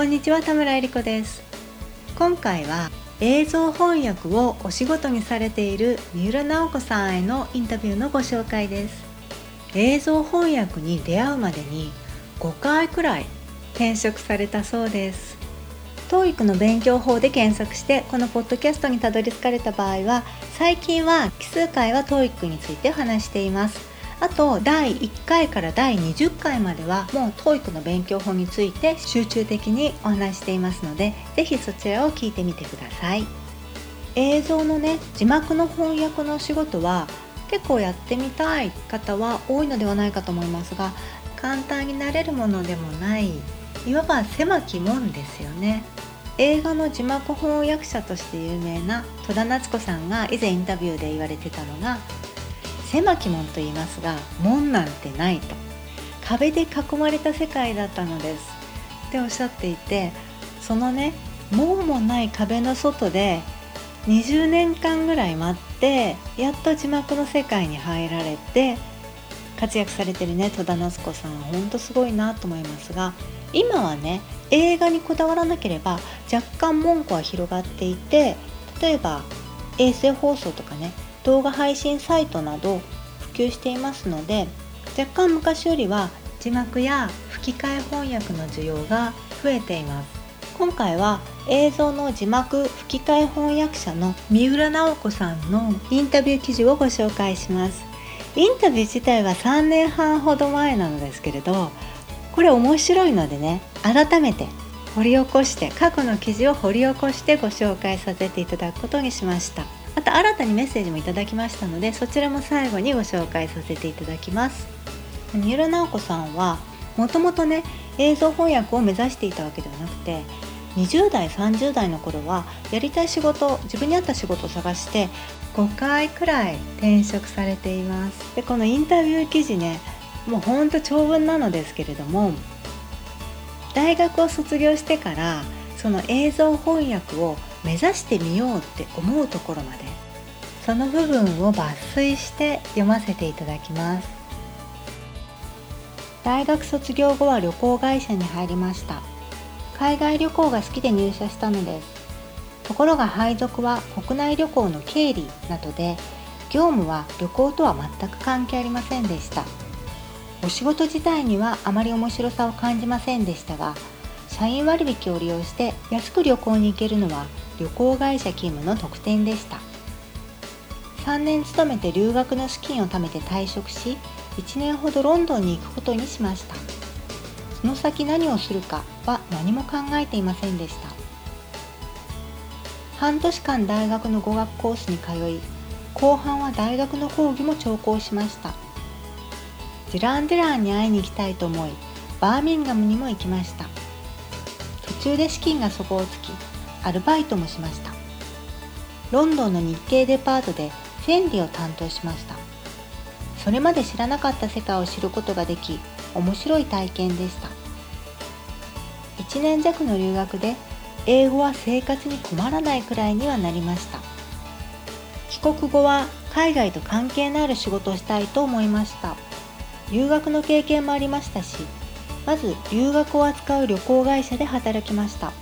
こんにちは田村えり子です。今回は映像翻訳をお仕事にされている三浦直子さんへのインタビューのご紹介です。映像翻訳に出会うまでに5回くらい転職されたそうです。TOEIC の勉強法で検索してこのポッドキャストにたどり着かれた場合は最近は奇数回は TOEIC について話しています。あと第1回から第20回まではもう TOEIC の勉強法について集中的にお話していますので是非そちらを聞いてみてください。映像のね字幕の翻訳の仕事は結構やってみたい方は多いのではないかと思いますが簡単になれるものでもないいわば狭き門ですよね。映画の字幕翻訳者として有名な戸田夏子さんが以前インタビューで言われてたのが狭き門と言いますが門なんてないと。壁で囲まれた世界だったのです。っておっしゃっていてそのね門もない壁の外で20年間ぐらい待ってやっと字幕の世界に入られて活躍されてるね戸田夏子さんほんとすごいなと思いますが今はね映画にこだわらなければ若干門戸は広がっていて例えば衛星放送とかね動画配信サイトなど普及していますので若干昔よりは字幕や吹き替え翻訳の需要が増えています。今回は映像の字幕吹き替え翻訳者の三浦直子さんのインタビュー記事をご紹介します。インタビュー自体は3年半ほど前なのですけれどこれ面白いのでね改めて掘り起こして過去の記事を掘り起こしてご紹介させていただくことにしました。また新たにメッセージもいただきましたのでそちらも最後にご紹介させていただきます。三浦直子さんはもともとね映像翻訳を目指していたわけではなくて20代30代の頃はやりたい仕事自分に合った仕事を探して5回くらい転職されています。でこのインタビュー記事ねもうほんと長文なのですけれども大学を卒業してからその映像翻訳を目指してみようって思うところまでその部分を抜粋して読ませていただきます。大学卒業後は旅行会社に入りました。海外旅行が好きで入社したのです。ところが配属は国内旅行の経理などで業務は旅行とは全く関係ありませんでした。お仕事自体にはあまり面白さを感じませんでしたが社員割引を利用して安く旅行に行けるのは旅行会社勤務の特典でした。3年勤めて留学の資金を貯めて退職し1年ほどロンドンに行くことにしました。その先何をするかは何も考えていませんでした。半年間大学の語学コースに通い後半は大学の講義も聴講しました。デュラン・デュランに会いに行きたいと思いバーミンガムにも行きました。途中で資金が底をつきアルバイトもしました。ロンドンの日系デパートでフェンディを担当しました。それまで知らなかった世界を知ることができ面白い体験でした。1年弱の留学で英語は生活に困らないくらいにはなりました。帰国後は海外と関係のある仕事をしたいと思いました。留学の経験もありましたしまず留学を扱う旅行会社で働きました。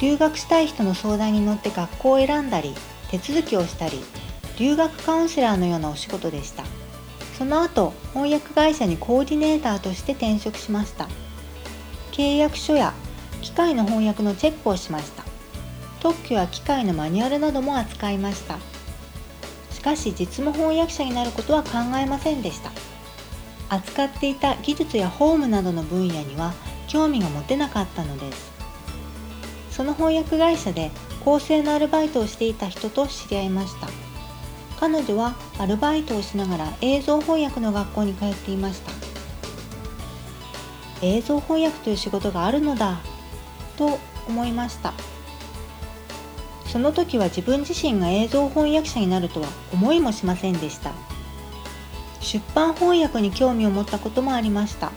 留学したい人の相談に乗って学校を選んだり手続きをしたり留学カウンセラーのようなお仕事でした。その後翻訳会社にコーディネーターとして転職しました。契約書や機械の翻訳のチェックをしました。特許や機械のマニュアルなども扱いました。しかし実務翻訳者になることは考えませんでした。扱っていた技術や法務などの分野には興味が持てなかったのです。その翻訳会社で公正のアルバイトをしていた人と知り合いました。彼女はアルバイトをしながら映像翻訳の学校に通っていました。映像翻訳という仕事があるのだと思いました。その時は自分自身が映像翻訳者になるとは思いもしませんでした。出版翻訳に興味を持ったこともありました。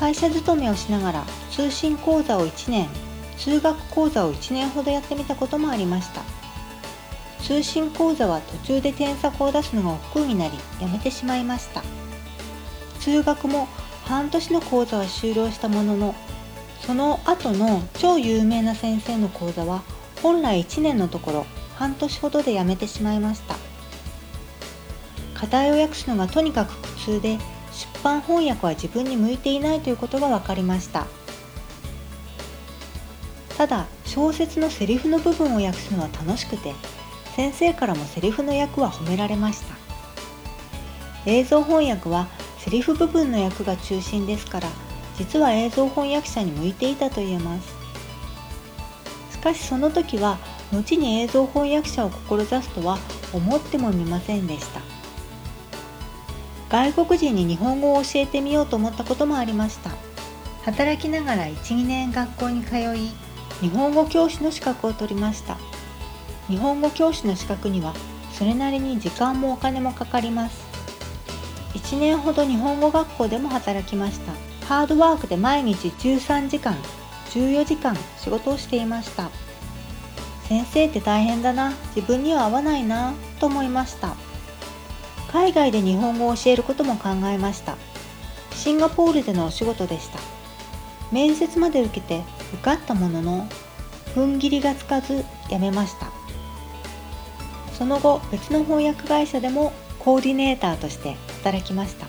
会社勤めをしながら通信講座を1年通学講座を1年ほどやってみたこともありました。通信講座は途中で添削を出すのが億劫になりやめてしまいました。通学も半年の講座は終了したもののその後の超有名な先生の講座は本来1年のところ半年ほどでやめてしまいました。課題を訳すのがとにかく苦痛で出版翻訳は自分に向いていないということが分かりました。ただ小説のセリフの部分を訳すのは楽しくて先生からもセリフの訳は褒められました。映像翻訳はセリフ部分の訳が中心ですから実は映像翻訳者に向いていたと言えます。しかしその時は後に映像翻訳者を志すとは思ってもみませんでした。外国人に日本語を教えてみようと思ったこともありました。働きながら12年学校に通い日本語教師の資格を取りました。日本語教師の資格にはそれなりに時間もお金もかかります。1年ほど日本語学校でも働きました。ハードワークで毎日13時間14時間仕事をしていました。先生って大変だな。自分には合わないな。と思いました。海外で日本語を教えることも考えました。シンガポールでのお仕事でした。面接まで受けて受かったものの踏ん切りがつかず辞めました。その後別の翻訳会社でもコーディネーターとして働きました。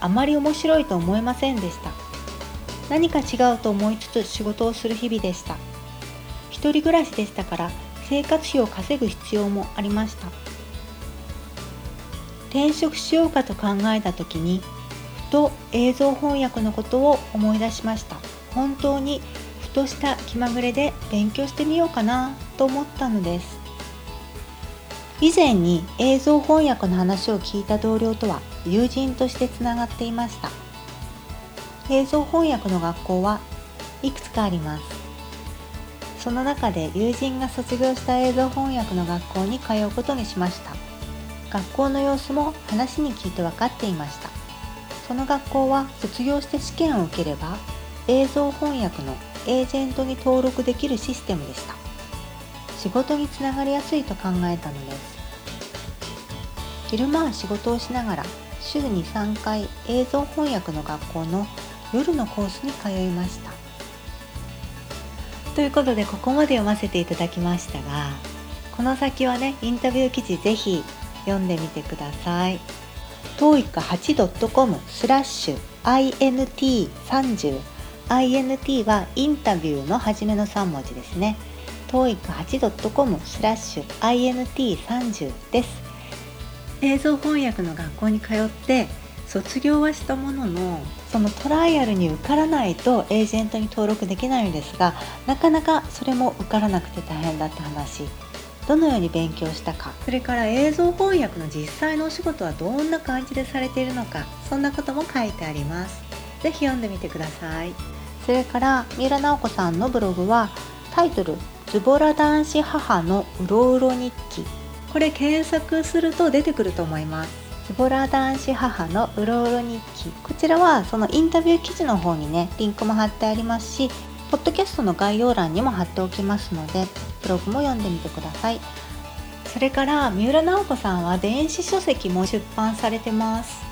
あまり面白いと思えませんでした。何か違うと思いつつ仕事をする日々でした。一人暮らしでしたから生活費を稼ぐ必要もありました。転職しようかと考えた時にふと映像翻訳のことを思い出しました。本当にふとした気まぐれで勉強してみようかなと思ったのです。以前に映像翻訳の話を聞いた同僚とは友人としてつながっていました。映像翻訳の学校はいくつかあります。その中で友人が卒業した映像翻訳の学校に通うことにしました。学校の様子も話に聞いて分かっていました。その学校は卒業して試験を受ければ映像翻訳のエージェントに登録できるシステムでした。仕事につながりやすいと考えたのです。昼間は仕事をしながら週に3回映像翻訳の学校の夜のコースに通いました。ということでここまで読ませていただきましたがこの先はねインタビュー記事ぜひ読んでみてください。TOEIC8.com スラッシュ INT30 INT はインタビューの初めの3文字ですね。TOEIC8.com スラッシュ INT30 です。映像翻訳の学校に通って卒業はしたもののそのトライアルに受からないとエージェントに登録できないんですがなかなかそれも受からなくて大変だって話どのように勉強したか。それから映像翻訳の実際のお仕事はどんな感じでされているのか。そんなことも書いてあります。是非読んでみてください。それから三浦直子さんのブログはタイトル「ズボラ男子母のうろうろ日記」これ検索すると出てくると思います。ズボラ男子母のうろうろ日記。こちらはそのインタビュー記事の方にねリンクも貼ってありますしポッドキャストの概要欄にも貼っておきますのでブログも読んでみてください。それから三浦直子さんは電子書籍も出版されてます。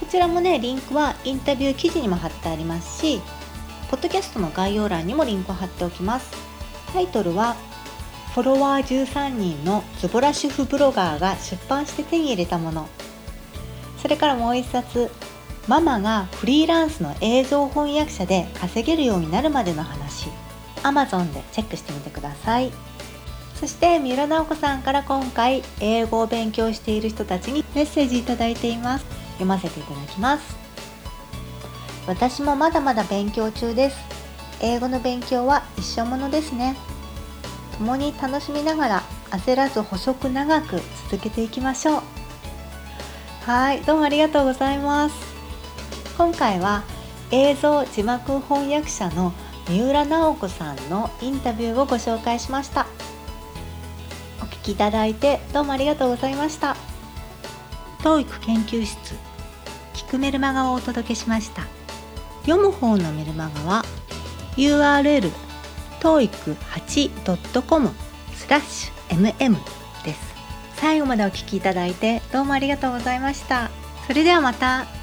こちらもねリンクはインタビュー記事にも貼ってありますしポッドキャストの概要欄にもリンクを貼っておきます。タイトルはフォロワー13人のズボラ主婦ブロガーが出版して手に入れたもの。それからもう一冊ママがフリーランスの映像翻訳者で稼げるようになるまでの話。Amazon でチェックしてみてください。そして三浦直子さんから今回英語を勉強している人たちにメッセージいただいています。読ませていただきます。私もまだまだ勉強中です。英語の勉強は一生ものですね。共に楽しみながら焦らず細く長く続けていきましょう。はいどうもありがとうございます。今回は映像字幕翻訳者の三浦直子さんのインタビューをご紹介しました。お聞きいただいてどうもありがとうございました。TOEIC 研究室聞くメルマガをお届けしました。読む方のメルマガは URL toeic8.com スラッシュ mm です。最後までお聞きいただいてどうもありがとうございました。それではまた。